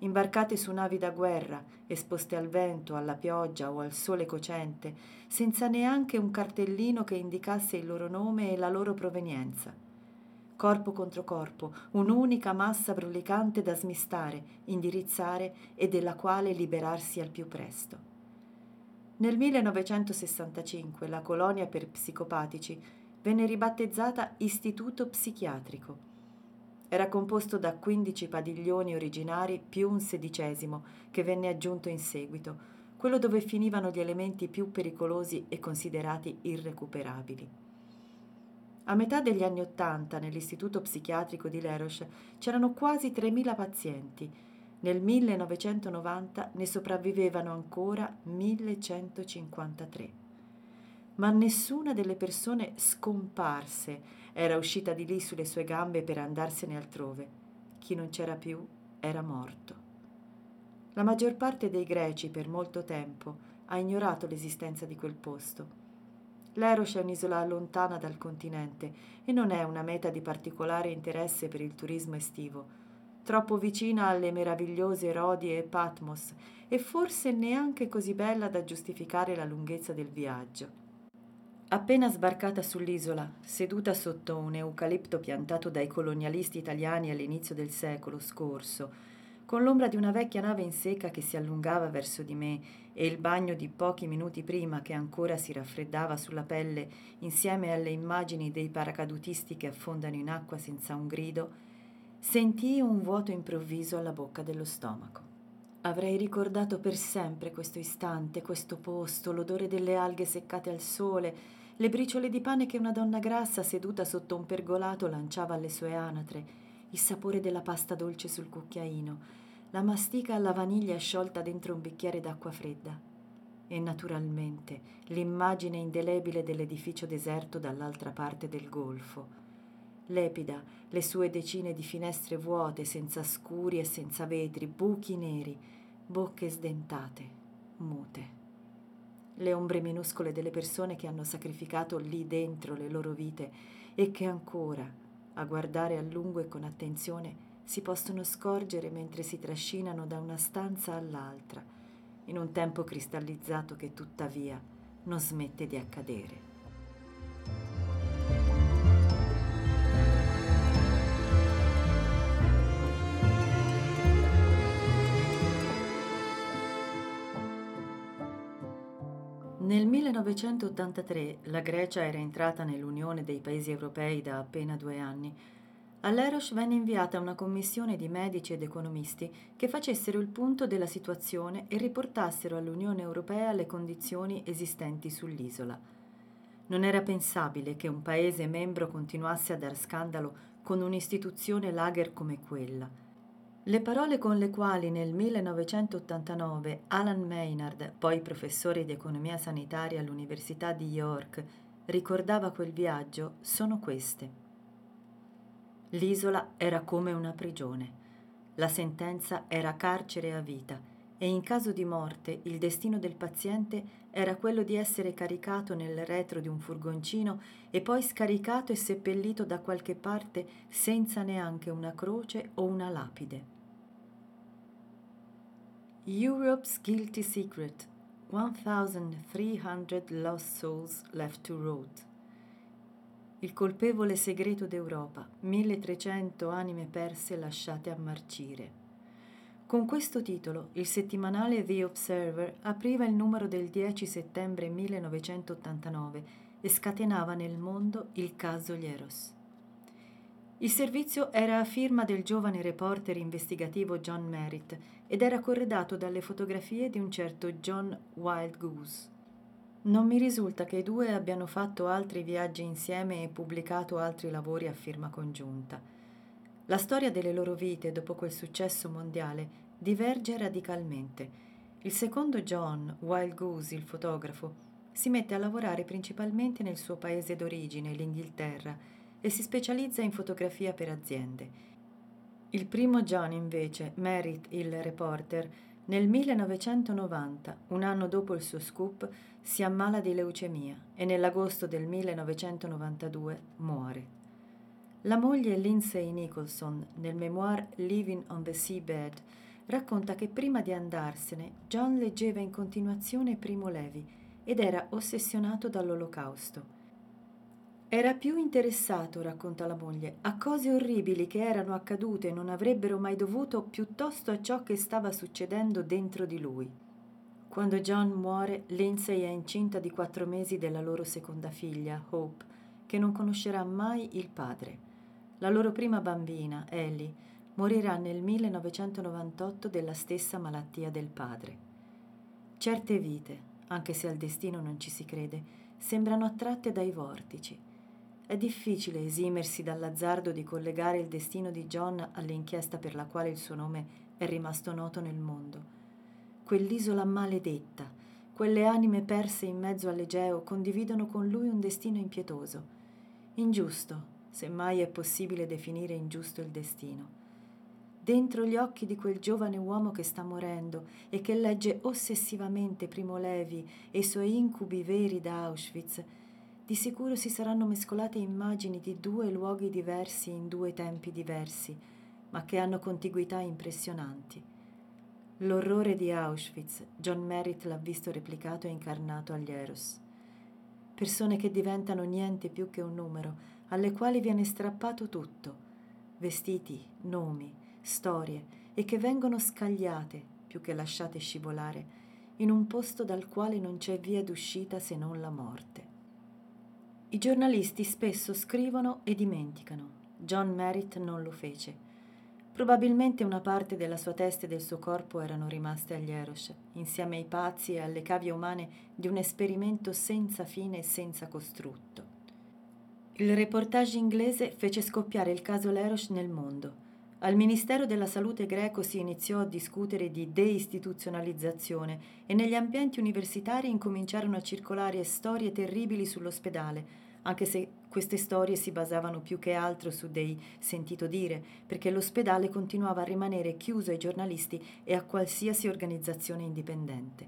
Imbarcate su navi da guerra, esposte al vento, alla pioggia o al sole cocente, senza neanche un cartellino che indicasse il loro nome e la loro provenienza corpo contro corpo, un'unica massa brulicante da smistare, indirizzare e della quale liberarsi al più presto. Nel 1965 la colonia per psicopatici venne ribattezzata Istituto Psichiatrico. Era composto da 15 padiglioni originari più un sedicesimo che venne aggiunto in seguito, quello dove finivano gli elementi più pericolosi e considerati irrecuperabili. A metà degli anni Ottanta nell'istituto psichiatrico di Leros c'erano quasi 3.000 pazienti. Nel 1990 ne sopravvivevano ancora 1153. Ma nessuna delle persone scomparse era uscita di lì sulle sue gambe per andarsene altrove. Chi non c'era più era morto. La maggior parte dei greci per molto tempo ha ignorato l'esistenza di quel posto L'Eros è un'isola lontana dal continente e non è una meta di particolare interesse per il turismo estivo, troppo vicina alle meravigliose Rodi e Patmos e forse neanche così bella da giustificare la lunghezza del viaggio. Appena sbarcata sull'isola, seduta sotto un eucalipto piantato dai colonialisti italiani all'inizio del secolo scorso, con l'ombra di una vecchia nave in secca che si allungava verso di me e il bagno di pochi minuti prima che ancora si raffreddava sulla pelle insieme alle immagini dei paracadutisti che affondano in acqua senza un grido, sentii un vuoto improvviso alla bocca dello stomaco. Avrei ricordato per sempre questo istante, questo posto, l'odore delle alghe seccate al sole, le briciole di pane che una donna grassa seduta sotto un pergolato lanciava alle sue anatre, il sapore della pasta dolce sul cucchiaino, la mastica alla vaniglia sciolta dentro un bicchiere d'acqua fredda. e naturalmente l'immagine indelebile dell'edificio deserto dall'altra parte del golfo. Lepida, le sue decine di finestre vuote, senza scuri e senza vetri, buchi neri, bocche sdentate, mute. Le ombre minuscole delle persone che hanno sacrificato lì dentro le loro vite e che ancora, a guardare a lungo e con attenzione, si possono scorgere mentre si trascinano da una stanza all'altra, in un tempo cristallizzato che tuttavia non smette di accadere. Nel 1983 la Grecia era entrata nell'Unione dei Paesi europei da appena due anni All'Erosh venne inviata una commissione di medici ed economisti che facessero il punto della situazione e riportassero all'Unione Europea le condizioni esistenti sull'isola. Non era pensabile che un paese membro continuasse a dar scandalo con un'istituzione lager come quella. Le parole con le quali nel 1989 Alan Maynard, poi professore di economia sanitaria all'Università di York, ricordava quel viaggio sono queste. L'isola era come una prigione. La sentenza era carcere a vita e in caso di morte il destino del paziente era quello di essere caricato nel retro di un furgoncino e poi scaricato e seppellito da qualche parte senza neanche una croce o una lapide. Europe's Guilty Secret 1300 Lost Souls Left to Rot il colpevole segreto d'Europa, 1300 anime perse lasciate a marcire. Con questo titolo, il settimanale The Observer apriva il numero del 10 settembre 1989 e scatenava nel mondo il caso Lieros. Il servizio era a firma del giovane reporter investigativo John Merritt ed era corredato dalle fotografie di un certo John Wildgoose. Non mi risulta che i due abbiano fatto altri viaggi insieme e pubblicato altri lavori a firma congiunta. La storia delle loro vite dopo quel successo mondiale diverge radicalmente. Il secondo John, Wild Goose, il fotografo, si mette a lavorare principalmente nel suo paese d'origine, l'Inghilterra, e si specializza in fotografia per aziende. Il primo John, invece, Merritt, il reporter, nel 1990, un anno dopo il suo scoop, si ammala di leucemia e nell'agosto del 1992 muore. La moglie Lindsay Nicholson, nel memoir Living on the Seabed, racconta che prima di andarsene John leggeva in continuazione Primo Levi ed era ossessionato dall'olocausto. Era più interessato, racconta la moglie, a cose orribili che erano accadute e non avrebbero mai dovuto, piuttosto a ciò che stava succedendo dentro di lui. Quando John muore, Lindsay è incinta di quattro mesi della loro seconda figlia, Hope, che non conoscerà mai il padre. La loro prima bambina, Ellie, morirà nel 1998 della stessa malattia del padre. Certe vite, anche se al destino non ci si crede, sembrano attratte dai vortici è difficile esimersi dall'azzardo di collegare il destino di John all'inchiesta per la quale il suo nome è rimasto noto nel mondo. Quell'isola maledetta, quelle anime perse in mezzo all'Egeo condividono con lui un destino impietoso. Ingiusto, se mai è possibile definire ingiusto il destino. Dentro gli occhi di quel giovane uomo che sta morendo e che legge ossessivamente Primo Levi e i suoi incubi veri da Auschwitz, di sicuro si saranno mescolate immagini di due luoghi diversi in due tempi diversi, ma che hanno contiguità impressionanti. L'orrore di Auschwitz, John Merritt l'ha visto replicato e incarnato agli Eros. Persone che diventano niente più che un numero, alle quali viene strappato tutto, vestiti, nomi, storie, e che vengono scagliate, più che lasciate scivolare, in un posto dal quale non c'è via d'uscita se non la morte. I giornalisti spesso scrivono e dimenticano. John Merritt non lo fece. Probabilmente una parte della sua testa e del suo corpo erano rimaste agli Erosh, insieme ai pazzi e alle cavie umane di un esperimento senza fine e senza costrutto. Il reportage inglese fece scoppiare il caso Lerosh nel mondo. Al Ministero della Salute greco si iniziò a discutere di deistituzionalizzazione e negli ambienti universitari incominciarono a circolare storie terribili sull'ospedale, anche se queste storie si basavano più che altro su dei sentito dire, perché l'ospedale continuava a rimanere chiuso ai giornalisti e a qualsiasi organizzazione indipendente.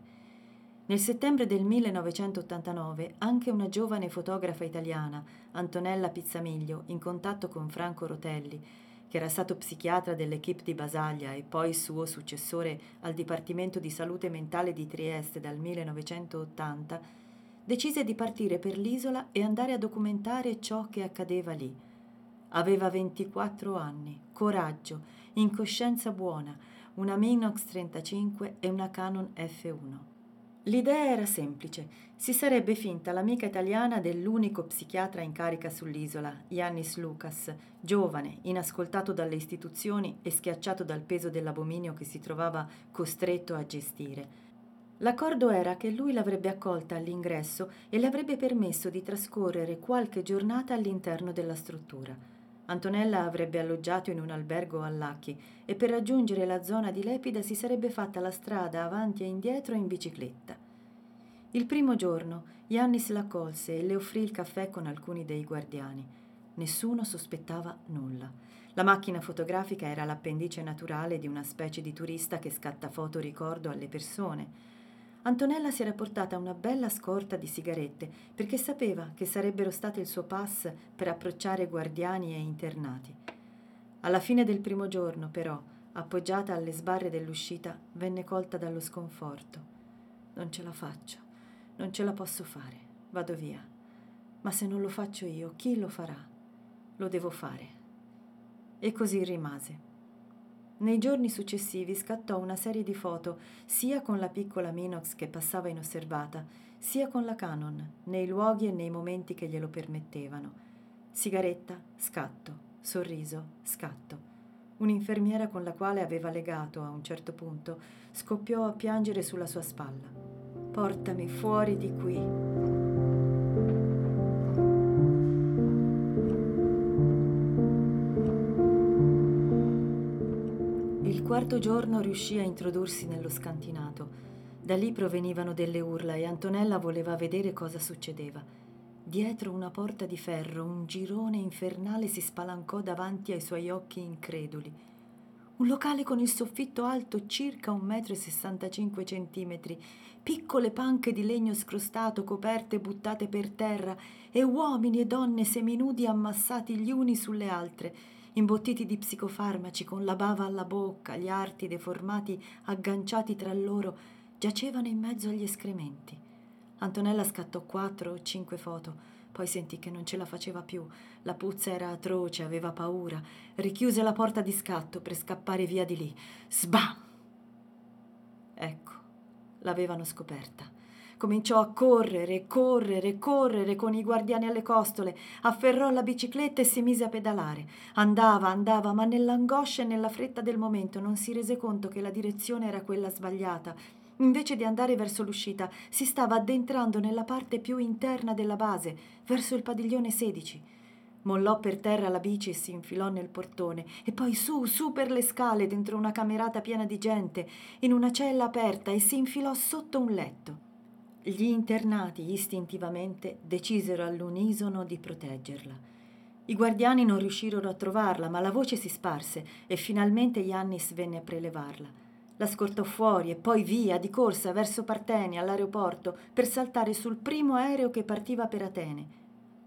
Nel settembre del 1989 anche una giovane fotografa italiana, Antonella Pizzamiglio, in contatto con Franco Rotelli, era stato psichiatra dell'equipe di Basaglia e poi suo successore al Dipartimento di Salute Mentale di Trieste dal 1980, decise di partire per l'isola e andare a documentare ciò che accadeva lì. Aveva 24 anni, coraggio, incoscienza buona, una Minox 35 e una Canon F1. L'idea era semplice. Si sarebbe finta l'amica italiana dell'unico psichiatra in carica sull'isola, Yannis Lucas, giovane, inascoltato dalle istituzioni e schiacciato dal peso dell'abominio che si trovava costretto a gestire L'accordo era che lui l'avrebbe accolta all'ingresso e le avrebbe permesso di trascorrere qualche giornata all'interno della struttura. Antonella avrebbe alloggiato in un albergo a Lacchi e per raggiungere la zona di Lepida si sarebbe fatta la strada avanti e indietro in bicicletta. Il primo giorno Yannis l'accolse e le offrì il caffè con alcuni dei guardiani. Nessuno sospettava nulla. La macchina fotografica era l'appendice naturale di una specie di turista che scatta foto ricordo alle persone Antonella si era portata una bella scorta di sigarette perché sapeva che sarebbero state il suo pass per approcciare guardiani e internati. Alla fine del primo giorno, però, appoggiata alle sbarre dell'uscita, venne colta dallo sconforto. Non ce la faccio, non ce la posso fare, vado via. Ma se non lo faccio io, chi lo farà? Lo devo fare. E così rimase. Nei giorni successivi scattò una serie di foto sia con la piccola Minox che passava inosservata, sia con la Canon, nei luoghi e nei momenti che glielo permettevano. Sigaretta, scatto, sorriso, scatto. Un'infermiera con la quale aveva legato a un certo punto scoppiò a piangere sulla sua spalla. Portami fuori di qui. Quarto giorno riuscì a introdursi nello scantinato. Da lì provenivano delle urla e Antonella voleva vedere cosa succedeva. Dietro una porta di ferro un girone infernale si spalancò davanti ai suoi occhi increduli. Un locale con il soffitto alto circa un metro e 65 centimetri, piccole panche di legno scrostato coperte buttate per terra e uomini e donne seminudi ammassati gli uni sulle altre imbottiti di psicofarmaci con la bava alla bocca, gli arti deformati agganciati tra loro, giacevano in mezzo agli escrementi. Antonella scattò quattro o cinque foto, poi sentì che non ce la faceva più. La puzza era atroce, aveva paura. Richiuse la porta di scatto per scappare via di lì. Sbam! Ecco, l'avevano scoperta. Cominciò a correre, correre, correre con i guardiani alle costole, afferrò la bicicletta e si mise a pedalare. Andava, andava, ma nell'angoscia e nella fretta del momento non si rese conto che la direzione era quella sbagliata. Invece di andare verso l'uscita, si stava addentrando nella parte più interna della base, verso il padiglione 16. Mollò per terra la bici e si infilò nel portone, e poi su, su per le scale, dentro una camerata piena di gente, in una cella aperta, e si infilò sotto un letto. Gli internati istintivamente decisero all'unisono di proteggerla. I guardiani non riuscirono a trovarla, ma la voce si sparse e finalmente Yannis venne a prelevarla. La scortò fuori e poi via di corsa verso Partene all'aeroporto per saltare sul primo aereo che partiva per Atene.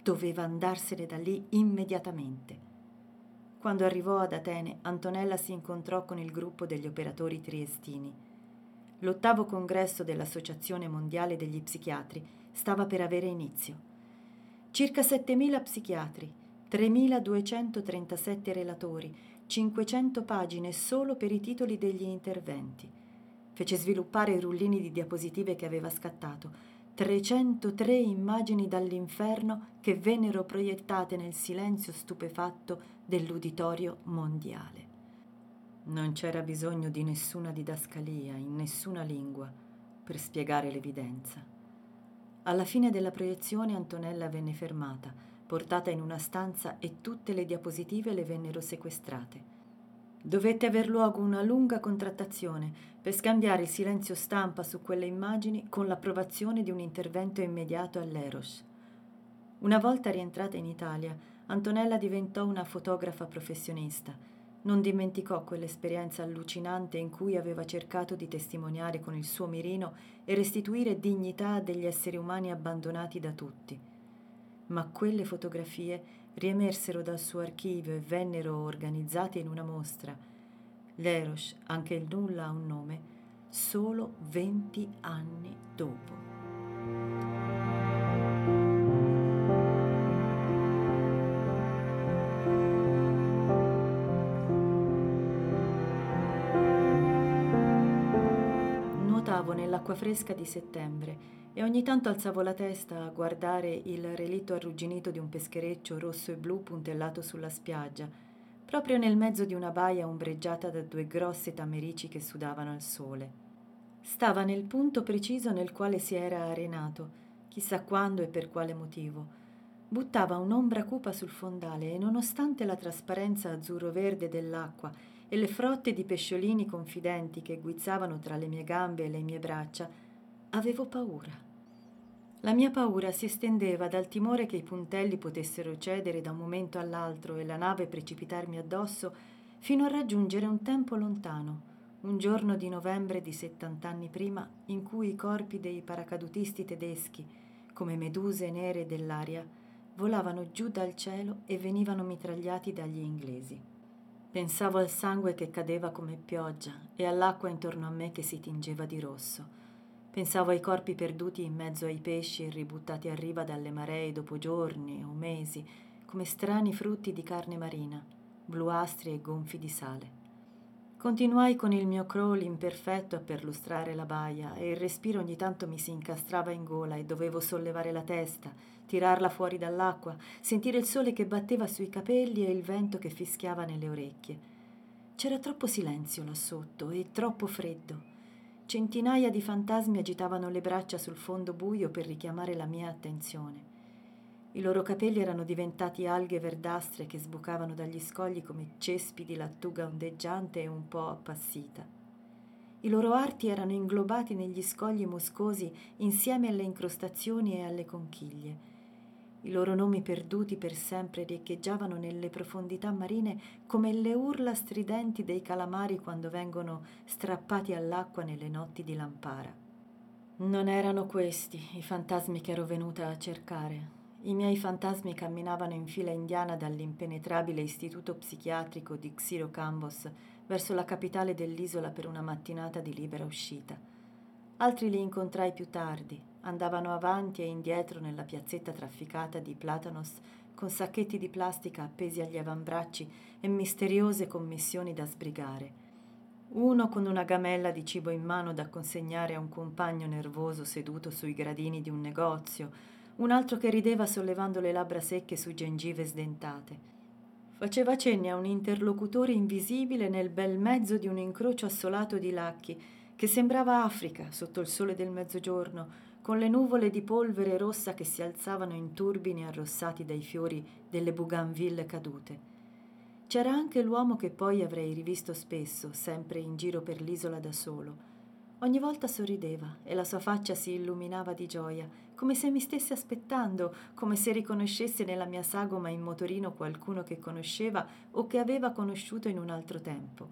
Doveva andarsene da lì immediatamente. Quando arrivò ad Atene, Antonella si incontrò con il gruppo degli operatori triestini. L'ottavo congresso dell'Associazione Mondiale degli Psichiatri stava per avere inizio. Circa 7.000 psichiatri, 3.237 relatori, 500 pagine solo per i titoli degli interventi. Fece sviluppare i rullini di diapositive che aveva scattato, 303 immagini dall'inferno che vennero proiettate nel silenzio stupefatto dell'uditorio mondiale. Non c'era bisogno di nessuna didascalia in nessuna lingua per spiegare l'evidenza. Alla fine della proiezione Antonella venne fermata, portata in una stanza e tutte le diapositive le vennero sequestrate. Dovette aver luogo una lunga contrattazione per scambiare il silenzio stampa su quelle immagini con l'approvazione di un intervento immediato all'Eros. Una volta rientrata in Italia, Antonella diventò una fotografa professionista. Non dimenticò quell'esperienza allucinante in cui aveva cercato di testimoniare con il suo mirino e restituire dignità a degli esseri umani abbandonati da tutti. Ma quelle fotografie riemersero dal suo archivio e vennero organizzate in una mostra. L'Eros, anche il nulla ha un nome, solo 20 anni dopo. Nell'acqua fresca di settembre e ogni tanto alzavo la testa a guardare il relitto arrugginito di un peschereccio rosso e blu puntellato sulla spiaggia, proprio nel mezzo di una baia ombreggiata da due grosse tamerici che sudavano al sole. Stava nel punto preciso nel quale si era arenato, chissà quando e per quale motivo. Buttava un'ombra cupa sul fondale e nonostante la trasparenza azzurro-verde dell'acqua e le frotte di pesciolini confidenti che guizzavano tra le mie gambe e le mie braccia, Avevo paura. La mia paura si estendeva dal timore che i puntelli potessero cedere da un momento all'altro e la nave precipitarmi addosso fino a raggiungere un tempo lontano, un giorno di novembre di settant'anni prima, in cui i corpi dei paracadutisti tedeschi, come meduse nere dell'aria, volavano giù dal cielo e venivano mitragliati dagli inglesi. Pensavo al sangue che cadeva come pioggia e all'acqua intorno a me che si tingeva di rosso Pensavo ai corpi perduti in mezzo ai pesci ributtati a riva dalle maree dopo giorni o mesi, come strani frutti di carne marina, bluastri e gonfi di sale. Continuai con il mio crawl imperfetto a perlustrare la baia e il respiro ogni tanto mi si incastrava in gola e dovevo sollevare la testa, tirarla fuori dall'acqua, sentire il sole che batteva sui capelli e il vento che fischiava nelle orecchie. C'era troppo silenzio là sotto e troppo freddo. Centinaia di fantasmi agitavano le braccia sul fondo buio per richiamare la mia attenzione. I loro capelli erano diventati alghe verdastre che sbucavano dagli scogli come cespi di lattuga ondeggiante e un po' appassita. I loro arti erano inglobati negli scogli moscosi insieme alle incrostazioni e alle conchiglie i loro nomi perduti per sempre riecheggiavano nelle profondità marine come le urla stridenti dei calamari quando vengono strappati all'acqua nelle notti di Lampara. Non erano questi i fantasmi che ero venuta a cercare. I miei fantasmi camminavano in fila indiana dall'impenetrabile istituto psichiatrico di Xiro Cambos verso la capitale dell'isola per una mattinata di libera uscita. Altri li incontrai più tardi, Andavano avanti e indietro nella piazzetta trafficata di Platanos con sacchetti di plastica appesi agli avambracci e misteriose commissioni da sbrigare. Uno con una gamella di cibo in mano da consegnare a un compagno nervoso seduto sui gradini di un negozio, un altro che rideva sollevando le labbra secche su gengive sdentate. Faceva cenni a un interlocutore invisibile nel bel mezzo di un incrocio assolato di lacchi che sembrava Africa sotto il sole del mezzogiorno, con le nuvole di polvere rossa che si alzavano in turbini arrossati dai fiori delle bougainville cadute. C'era anche l'uomo che poi avrei rivisto spesso, sempre in giro per l'isola da solo. Ogni volta sorrideva e la sua faccia si illuminava di gioia, come se mi stesse aspettando, come se riconoscesse nella mia sagoma in motorino qualcuno che conosceva o che aveva conosciuto in un altro tempo.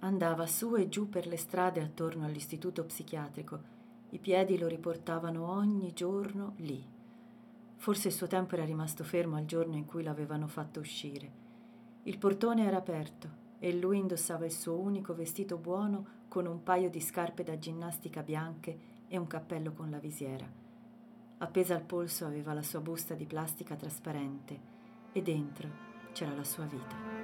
Andava su e giù per le strade attorno all'istituto psichiatrico i piedi lo riportavano ogni giorno lì. Forse il suo tempo era rimasto fermo al giorno in cui l'avevano fatto uscire. Il portone era aperto e lui indossava il suo unico vestito buono con un paio di scarpe da ginnastica bianche e un cappello con la visiera. Appesa al polso aveva la sua busta di plastica trasparente e dentro c'era la sua vita.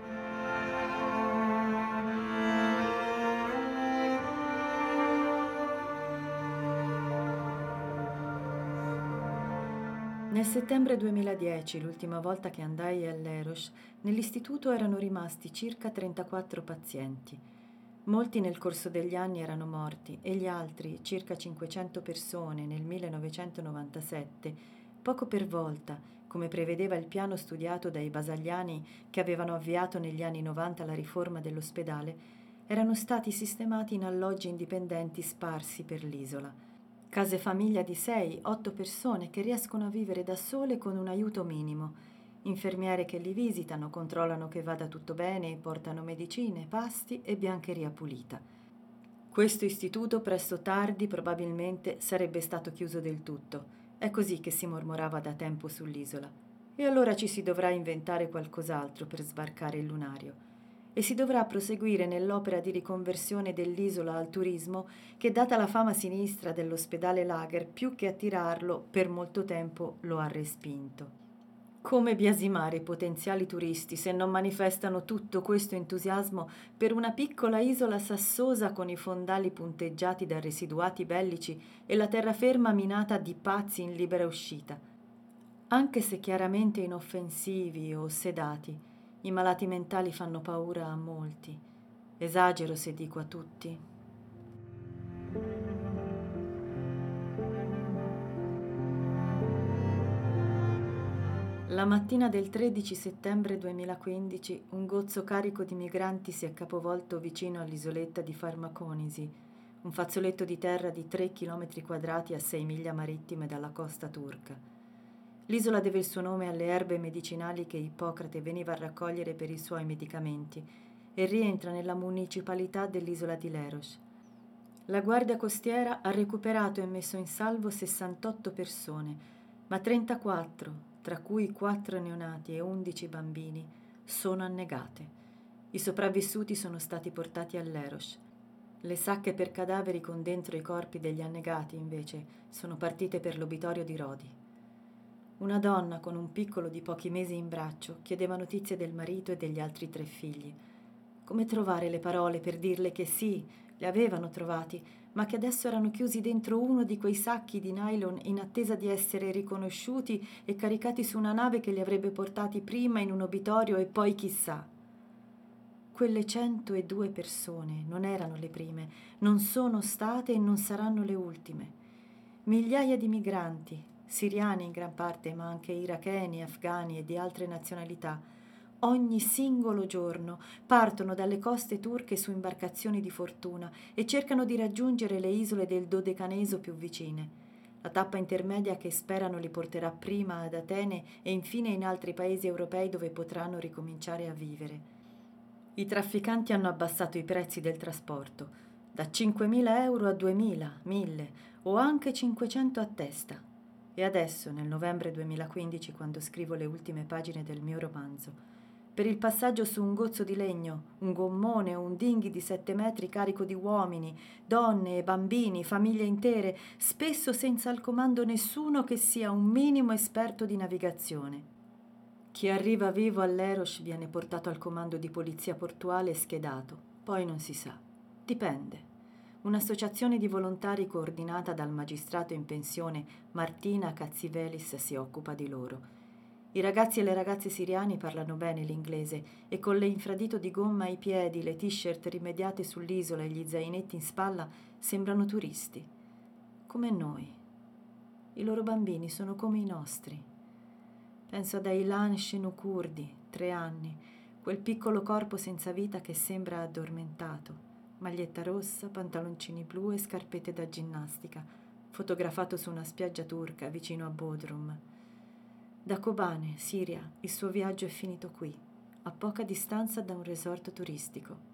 Nel settembre 2010, l'ultima volta che andai all'Eros, nell'istituto erano rimasti circa 34 pazienti. Molti nel corso degli anni erano morti e gli altri, circa 500 persone nel 1997, poco per volta, come prevedeva il piano studiato dai basagliani che avevano avviato negli anni 90 la riforma dell'ospedale, erano stati sistemati in alloggi indipendenti sparsi per l'isola. Case famiglia di sei, otto persone che riescono a vivere da sole con un aiuto minimo, infermiere che li visitano, controllano che vada tutto bene, portano medicine, pasti e biancheria pulita. Questo istituto presto tardi probabilmente sarebbe stato chiuso del tutto. È così che si mormorava da tempo sull'isola. E allora ci si dovrà inventare qualcos'altro per sbarcare il lunario e si dovrà proseguire nell'opera di riconversione dell'isola al turismo che, data la fama sinistra dell'ospedale Lager, più che attirarlo, per molto tempo lo ha respinto. Come biasimare i potenziali turisti se non manifestano tutto questo entusiasmo per una piccola isola sassosa con i fondali punteggiati da residuati bellici e la terraferma minata di pazzi in libera uscita? Anche se chiaramente inoffensivi o sedati, i malati mentali fanno paura a molti. Esagero se dico a tutti. La mattina del 13 settembre 2015 un gozzo carico di migranti si è capovolto vicino all'isoletta di Farmaconisi, un fazzoletto di terra di 3 km quadrati a 6 miglia marittime dalla costa turca. L'isola deve il suo nome alle erbe medicinali che Ippocrate veniva a raccogliere per i suoi medicamenti e rientra nella municipalità dell'isola di Leros. La guardia costiera ha recuperato e messo in salvo 68 persone, ma 34, tra cui 4 neonati e 11 bambini, sono annegate. I sopravvissuti sono stati portati all'Eros. Le sacche per cadaveri con dentro i corpi degli annegati, invece, sono partite per l'obitorio di Rodi. Una donna con un piccolo di pochi mesi in braccio chiedeva notizie del marito e degli altri tre figli. Come trovare le parole per dirle che sì, li avevano trovati, ma che adesso erano chiusi dentro uno di quei sacchi di nylon in attesa di essere riconosciuti e caricati su una nave che li avrebbe portati prima in un obitorio e poi chissà. Quelle 102 persone non erano le prime, non sono state e non saranno le ultime. Migliaia di migranti, siriani in gran parte, ma anche iracheni, afghani e di altre nazionalità, ogni singolo giorno partono dalle coste turche su imbarcazioni di fortuna e cercano di raggiungere le isole del Dodecaneso più vicine. La tappa intermedia che sperano li porterà prima ad Atene e infine in altri paesi europei dove potranno ricominciare a vivere. I trafficanti hanno abbassato i prezzi del trasporto, da 5.000 euro a 2.000, 1.000 o anche 500 a testa. E adesso, nel novembre 2015, quando scrivo le ultime pagine del mio romanzo, per il passaggio su un gozzo di legno, un gommone o un dinghy di sette metri carico di uomini, donne e bambini, famiglie intere, spesso senza al comando nessuno che sia un minimo esperto di navigazione. Chi arriva vivo all'Eros viene portato al comando di polizia portuale e schedato, poi non si sa. Dipende un'associazione di volontari coordinata dal magistrato in pensione Martina Cazzivelis si occupa di loro. I ragazzi e le ragazze siriani parlano bene l'inglese e con le infradito di gomma ai piedi, le t-shirt rimediate sull'isola e gli zainetti in spalla sembrano turisti, come noi. I loro bambini sono come i nostri. Penso ad Ailan Shenukurdi, tre anni, quel piccolo corpo senza vita che sembra addormentato maglietta rossa, pantaloncini blu e scarpette da ginnastica, fotografato su una spiaggia turca vicino a Bodrum. Da Kobane, Siria, il suo viaggio è finito qui, a poca distanza da un resort turistico.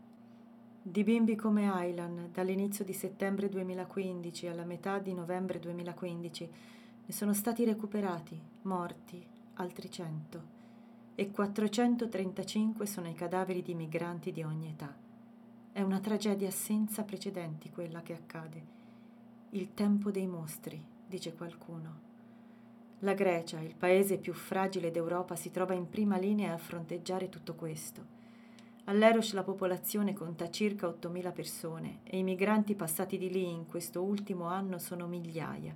Di bimbi come Aylan, dall'inizio di settembre 2015 alla metà di novembre 2015, ne sono stati recuperati, morti, altri 100, e 435 sono i cadaveri di migranti di ogni età. È una tragedia senza precedenti quella che accade. Il tempo dei mostri, dice qualcuno. La Grecia, il paese più fragile d'Europa, si trova in prima linea a fronteggiare tutto questo. All'Eros la popolazione conta circa 8.000 persone e i migranti passati di lì in questo ultimo anno sono migliaia.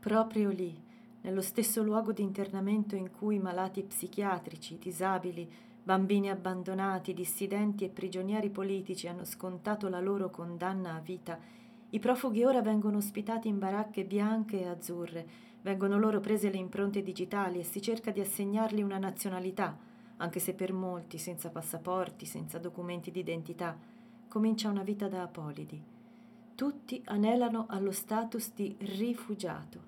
Proprio lì, nello stesso luogo di internamento in cui malati psichiatrici, disabili, Bambini abbandonati, dissidenti e prigionieri politici hanno scontato la loro condanna a vita. I profughi ora vengono ospitati in baracche bianche e azzurre, Vengono loro prese le impronte digitali e si cerca di assegnargli una nazionalità, anche se per molti, senza passaporti, senza documenti di identità, comincia una vita da apolidi. Tutti anelano allo status di rifugiato.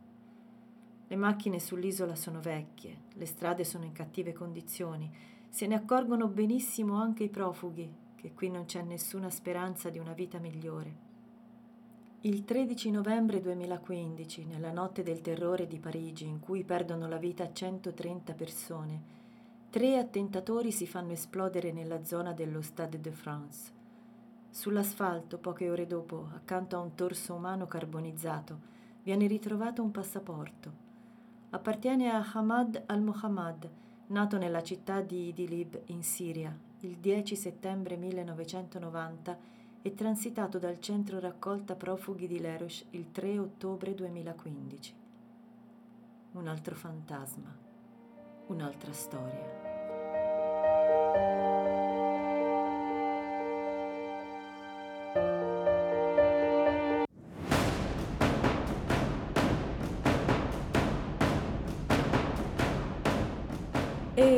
Le macchine sull'isola sono vecchie, le strade sono in cattive condizioni, se ne accorgono benissimo anche i profughi, che qui non c'è nessuna speranza di una vita migliore. Il 13 novembre 2015, nella notte del terrore di Parigi, in cui perdono la vita 130 persone, tre attentatori si fanno esplodere nella zona dello Stade de France. Sull'asfalto, poche ore dopo, accanto a un torso umano carbonizzato, viene ritrovato un passaporto. Appartiene a Hamad al-Muhammad, nato nella città di Idlib, in Siria, il 10 settembre 1990 e transitato dal centro raccolta profughi di Lerosh il 3 ottobre 2015. Un altro fantasma, un'altra storia.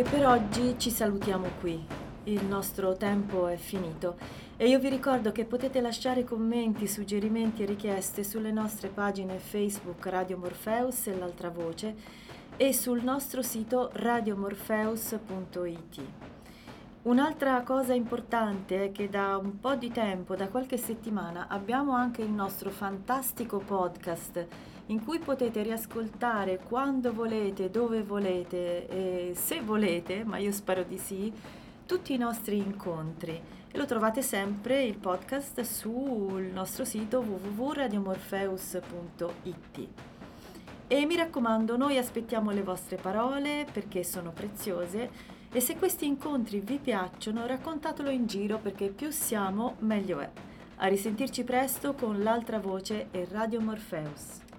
E per oggi ci salutiamo qui il nostro tempo è finito e io vi ricordo che potete lasciare commenti, suggerimenti e richieste sulle nostre pagine Facebook Radio Morpheus e l'altra voce e sul nostro sito radiomorpheus.it. Un'altra cosa importante è che da un po' di tempo, da qualche settimana, abbiamo anche il nostro fantastico podcast in cui potete riascoltare quando volete, dove volete e se volete, ma io spero di sì, tutti i nostri incontri e lo trovate sempre il podcast sul nostro sito www.radiomorpheus.it. E mi raccomando, noi aspettiamo le vostre parole perché sono preziose e se questi incontri vi piacciono raccontatelo in giro perché più siamo meglio è. A risentirci presto con l'altra voce e Radio Morpheus.